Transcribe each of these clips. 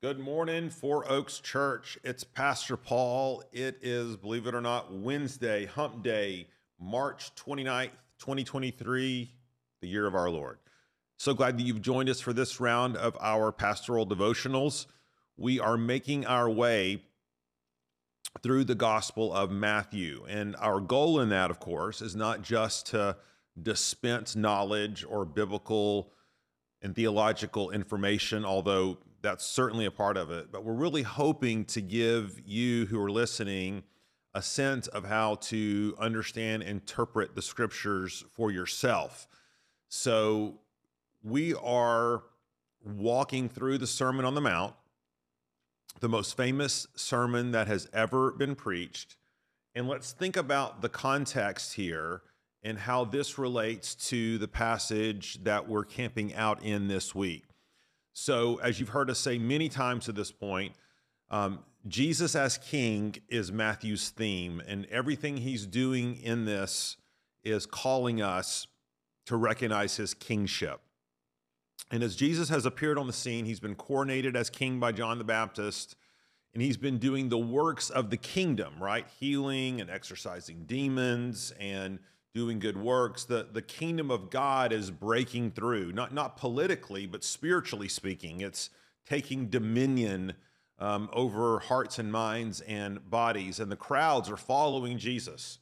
Good morning, Four Oaks Church. It's Pastor Paul. It is, believe it or not, Wednesday, Hump Day, March 29th, 2023, the year of our Lord. So glad that you've joined us for this round of our pastoral devotionals. We are making our way through the Gospel of Matthew. And our goal in that, of course, is not just to dispense knowledge or biblical and theological information, although that's certainly a part of it. But we're really hoping to give you who are listening a sense of how to understand, interpret the scriptures for yourself. So we are walking through the Sermon on the Mount, the most famous sermon that has ever been preached. And let's think about the context here and how this relates to the passage that we're camping out in this week. So, as you've heard us say many times to this point, um, Jesus as King is Matthew's theme, and everything he's doing in this is calling us to recognize his kingship. And as Jesus has appeared on the scene, he's been coronated as king by John the Baptist, and he's been doing the works of the kingdom, right? Healing and exorcising demons and doing good works. The, the kingdom of God is breaking through, not, not politically, but spiritually speaking. It's taking dominion um, over hearts and minds and bodies. And the crowds are following Jesus.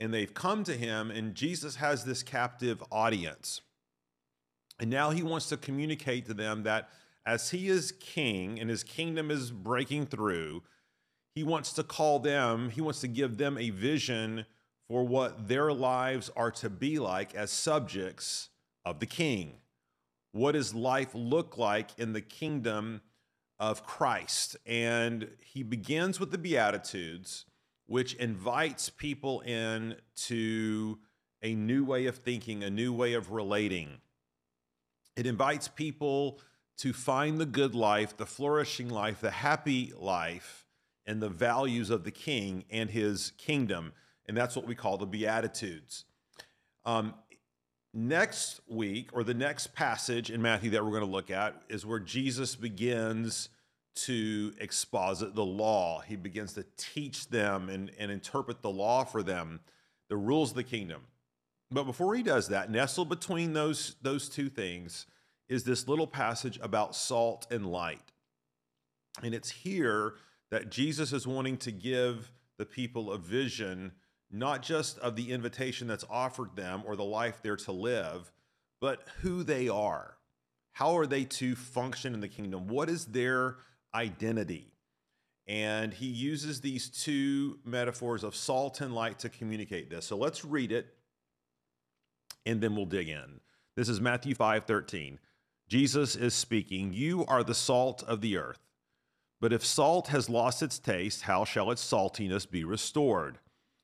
And they've come to him, and Jesus has this captive audience. And now he wants to communicate to them that as he is king and his kingdom is breaking through, he wants to call them, he wants to give them a vision for what their lives are to be like as subjects of the king. What does life look like in the kingdom of Christ? And he begins with the Beatitudes, which invites people in to a new way of thinking, a new way of relating. It invites people to find the good life, the flourishing life, the happy life, and the values of the king and his kingdom and that's what we call the Beatitudes. Um, next week, or the next passage in Matthew that we're going to look at, is where Jesus begins to exposit the law. He begins to teach them and, and interpret the law for them, the rules of the kingdom. But before he does that, nestled between those, those two things is this little passage about salt and light. And it's here that Jesus is wanting to give the people a vision not just of the invitation that's offered them or the life they're to live, but who they are. How are they to function in the kingdom? What is their identity? And he uses these two metaphors of salt and light to communicate this. So let's read it and then we'll dig in. This is Matthew 5 13. Jesus is speaking, You are the salt of the earth. But if salt has lost its taste, how shall its saltiness be restored?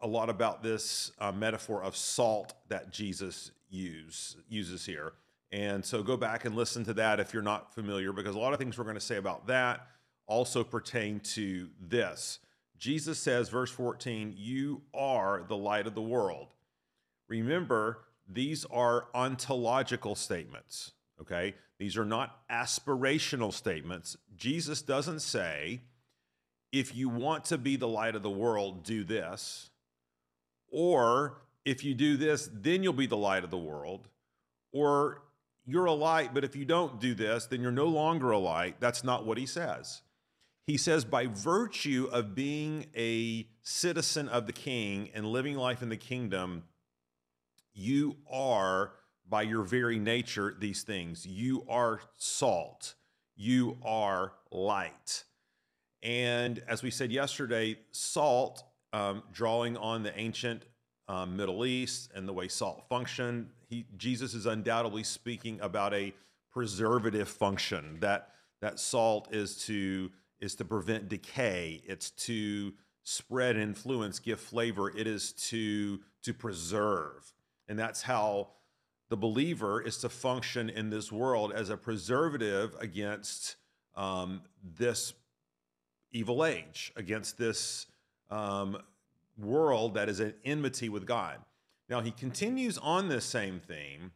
a lot about this uh, metaphor of salt that Jesus use, uses here. And so go back and listen to that if you're not familiar, because a lot of things we're going to say about that also pertain to this. Jesus says, verse 14, You are the light of the world. Remember, these are ontological statements, okay? These are not aspirational statements. Jesus doesn't say, If you want to be the light of the world, do this. Or if you do this, then you'll be the light of the world. Or you're a light, but if you don't do this, then you're no longer a light. That's not what he says. He says, by virtue of being a citizen of the king and living life in the kingdom, you are, by your very nature, these things. You are salt, you are light. And as we said yesterday, salt um, drawing on the ancient um, Middle East and the way salt functioned. He, Jesus is undoubtedly speaking about a preservative function that That salt is to is to prevent decay. It's to spread influence, give flavor. It is to to preserve. And that's how the believer is to function in this world as a preservative against um, this evil age, against this um, world that is an enmity with God. Now, he continues on this same theme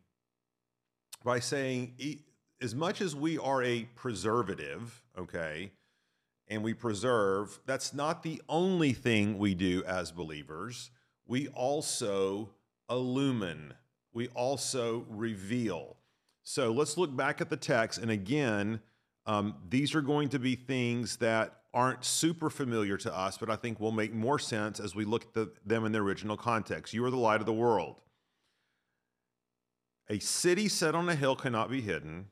by saying, as much as we are a preservative, okay, and we preserve, that's not the only thing we do as believers. We also illumine, we also reveal. So let's look back at the text. And again, um, these are going to be things that aren't super familiar to us, but I think will make more sense as we look at the, them in their original context. You are the light of the world. A city set on a hill cannot be hidden,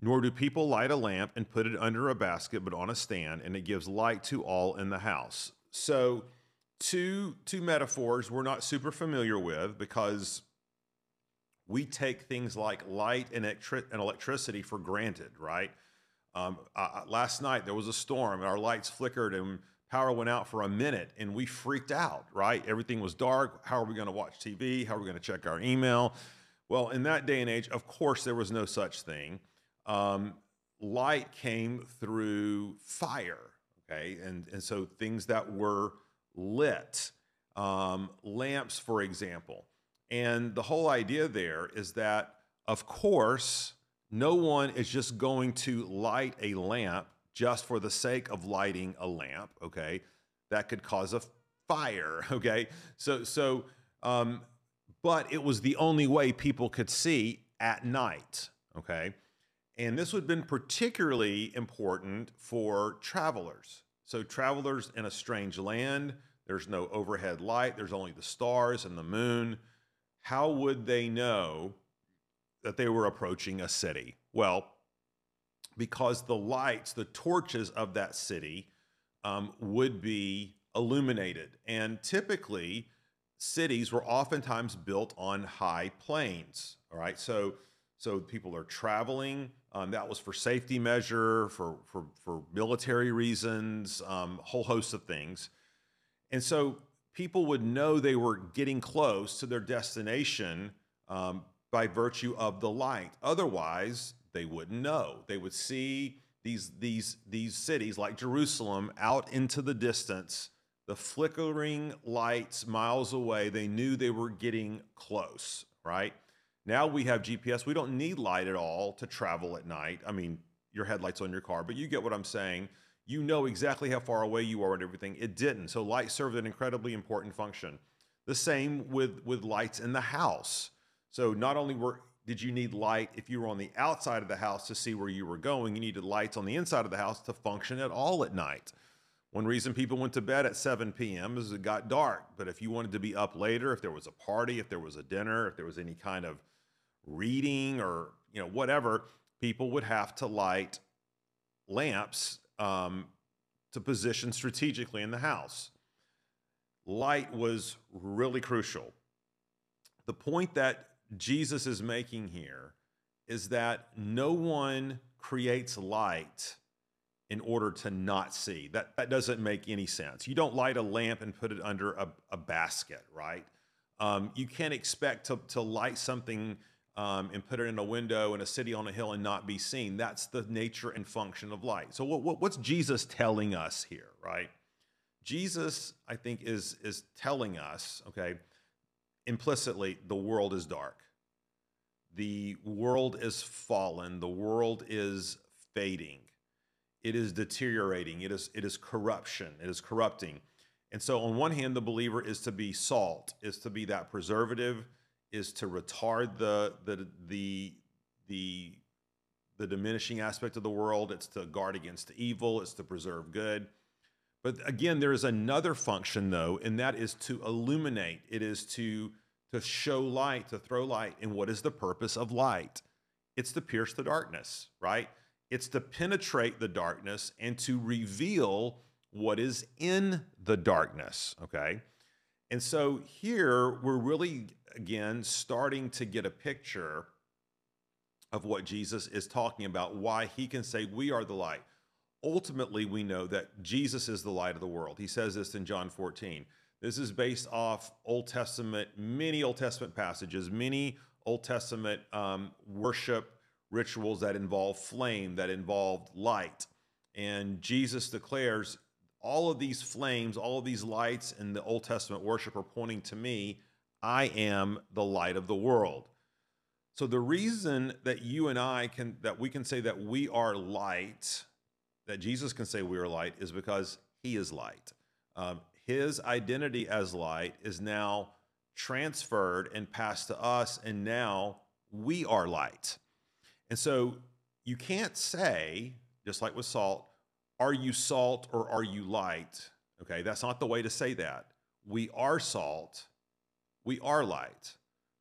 nor do people light a lamp and put it under a basket, but on a stand, and it gives light to all in the house. So, two, two metaphors we're not super familiar with because we take things like light and, and electricity for granted, right? Um, uh, last night there was a storm, and our lights flickered, and power went out for a minute, and we freaked out. Right? Everything was dark. How are we going to watch TV? How are we going to check our email? Well, in that day and age, of course, there was no such thing. Um, light came through fire. Okay, and and so things that were lit, um, lamps, for example, and the whole idea there is that, of course no one is just going to light a lamp just for the sake of lighting a lamp, okay? That could cause a fire, okay? So, so, um, but it was the only way people could see at night, okay? And this would have been particularly important for travelers. So, travelers in a strange land, there's no overhead light, there's only the stars and the moon. How would they know that they were approaching a city? Well, because the lights, the torches of that city um, would be illuminated. And typically, cities were oftentimes built on high plains. All right. So, so people are traveling. Um, that was for safety measure, for, for, for military reasons, um, whole host of things. And so people would know they were getting close to their destination um, by virtue of the light. Otherwise, they wouldn't know. They would see these these these cities like Jerusalem out into the distance, the flickering lights miles away. They knew they were getting close, right? Now we have GPS. We don't need light at all to travel at night. I mean, your headlights on your car, but you get what I'm saying. You know exactly how far away you are and everything. It didn't. So light served an incredibly important function. The same with with lights in the house. So not only were did you need light if you were on the outside of the house to see where you were going, you needed lights on the inside of the house to function at all at night. One reason people went to bed at 7 p.m. is it got dark. But if you wanted to be up later, if there was a party, if there was a dinner, if there was any kind of reading or you know whatever, people would have to light lamps um, to position strategically in the house. Light was really crucial. The point that Jesus is making here is that no one creates light in order to not see. That, that doesn't make any sense. You don't light a lamp and put it under a, a basket, right? Um, you can't expect to, to light something um, and put it in a window in a city on a hill and not be seen. That's the nature and function of light. So, what, what, what's Jesus telling us here, right? Jesus, I think, is, is telling us, okay, implicitly, the world is dark. The world is fallen. The world is fading. It is deteriorating. It is, it is corruption. It is corrupting. And so, on one hand, the believer is to be salt, is to be that preservative, is to retard the, the, the, the, the diminishing aspect of the world. It's to guard against evil. It's to preserve good. But again, there is another function, though, and that is to illuminate. It is to to show light, to throw light. And what is the purpose of light? It's to pierce the darkness, right? It's to penetrate the darkness and to reveal what is in the darkness, okay? And so here we're really, again, starting to get a picture of what Jesus is talking about, why he can say we are the light. Ultimately, we know that Jesus is the light of the world. He says this in John 14. This is based off Old Testament, many Old Testament passages, many Old Testament um, worship rituals that involve flame, that involved light. And Jesus declares all of these flames, all of these lights in the Old Testament worship are pointing to me. I am the light of the world. So the reason that you and I can that we can say that we are light, that Jesus can say we are light, is because He is light. Um, his identity as light is now transferred and passed to us, and now we are light. And so you can't say, just like with salt, are you salt or are you light? Okay, that's not the way to say that. We are salt, we are light.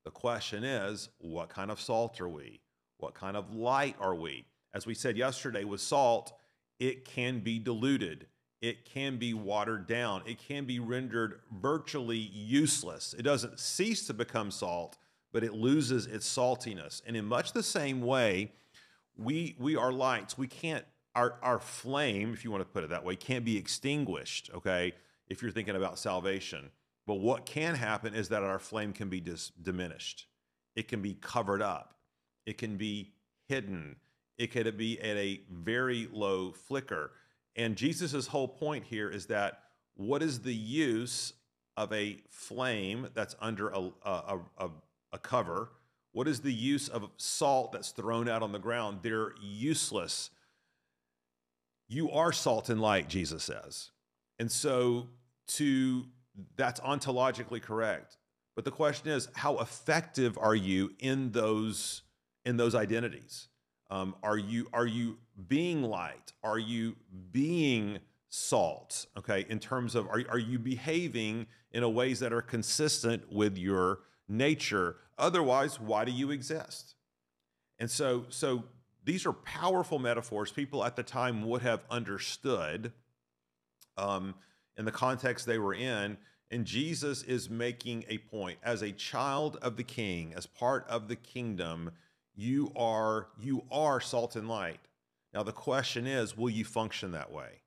The question is, what kind of salt are we? What kind of light are we? As we said yesterday with salt, it can be diluted, it can be watered down, it can be rendered virtually useless. It doesn't cease to become salt, but it loses its saltiness. And in much the same way, we we are lights. We can't our our flame, if you want to put it that way, can't be extinguished, okay? If you're thinking about salvation. But what can happen is that our flame can be diminished. It can be covered up. It can be hidden. It could be at a very low flicker. And Jesus' whole point here is that what is the use of a flame that's under a, a, a, a cover? What is the use of salt that's thrown out on the ground? They're useless. You are salt and light, Jesus says. And so to that's ontologically correct. But the question is, how effective are you in those in those identities? Um, are you are you being light? Are you being salt? Okay, in terms of are are you behaving in a ways that are consistent with your nature? Otherwise, why do you exist? And so so these are powerful metaphors people at the time would have understood um, in the context they were in. And Jesus is making a point as a child of the king, as part of the kingdom, you are you are salt and light. Now the question is, will you function that way?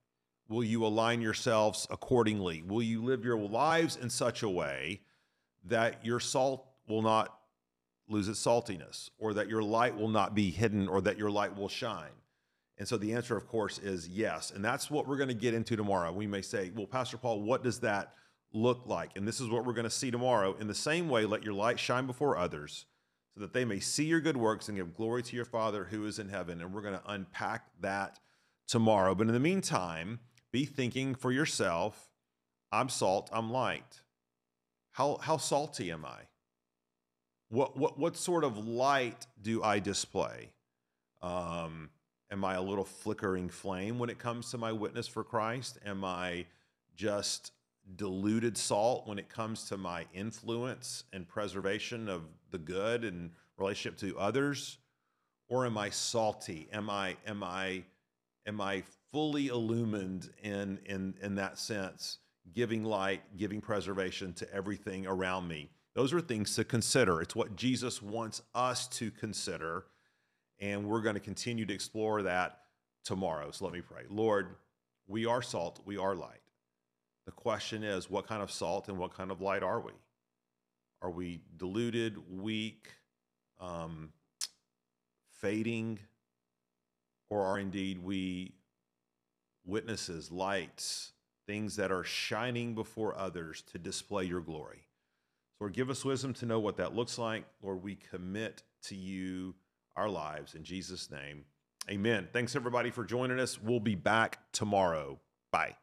Will you align yourselves accordingly? Will you live your lives in such a way that your salt will not lose its saltiness, or that your light will not be hidden, or that your light will shine? And so the answer, of course, is yes. And that's what we're going to get into tomorrow. We may say, well, Pastor Paul, what does that look like? And this is what we're going to see tomorrow. In the same way, let your light shine before others so that they may see your good works and give glory to your Father who is in heaven. And we're going to unpack that tomorrow. But in the meantime, be thinking for yourself I'm salt, I'm light. How, how salty am I? What, what, what sort of light do I display? Um, am I a little flickering flame when it comes to my witness for Christ? Am I just diluted salt when it comes to my influence and preservation of the good and relationship to others? Or am i salty? Am i am i am i fully illumined in in in that sense giving light giving preservation to everything around me? Those are things to consider. It's what jesus wants us to consider and we're going to continue to explore that tomorrow. So let me pray. Lord we are salt we are light the question is, what kind of salt and what kind of light are we? Are we diluted, weak, um, fading, or are indeed we witnesses, lights, things that are shining before others to display your glory? So, Lord, give us wisdom to know what that looks like. Lord, we commit to you our lives in Jesus' name. Amen. Thanks, everybody, for joining us. We'll be back tomorrow. Bye.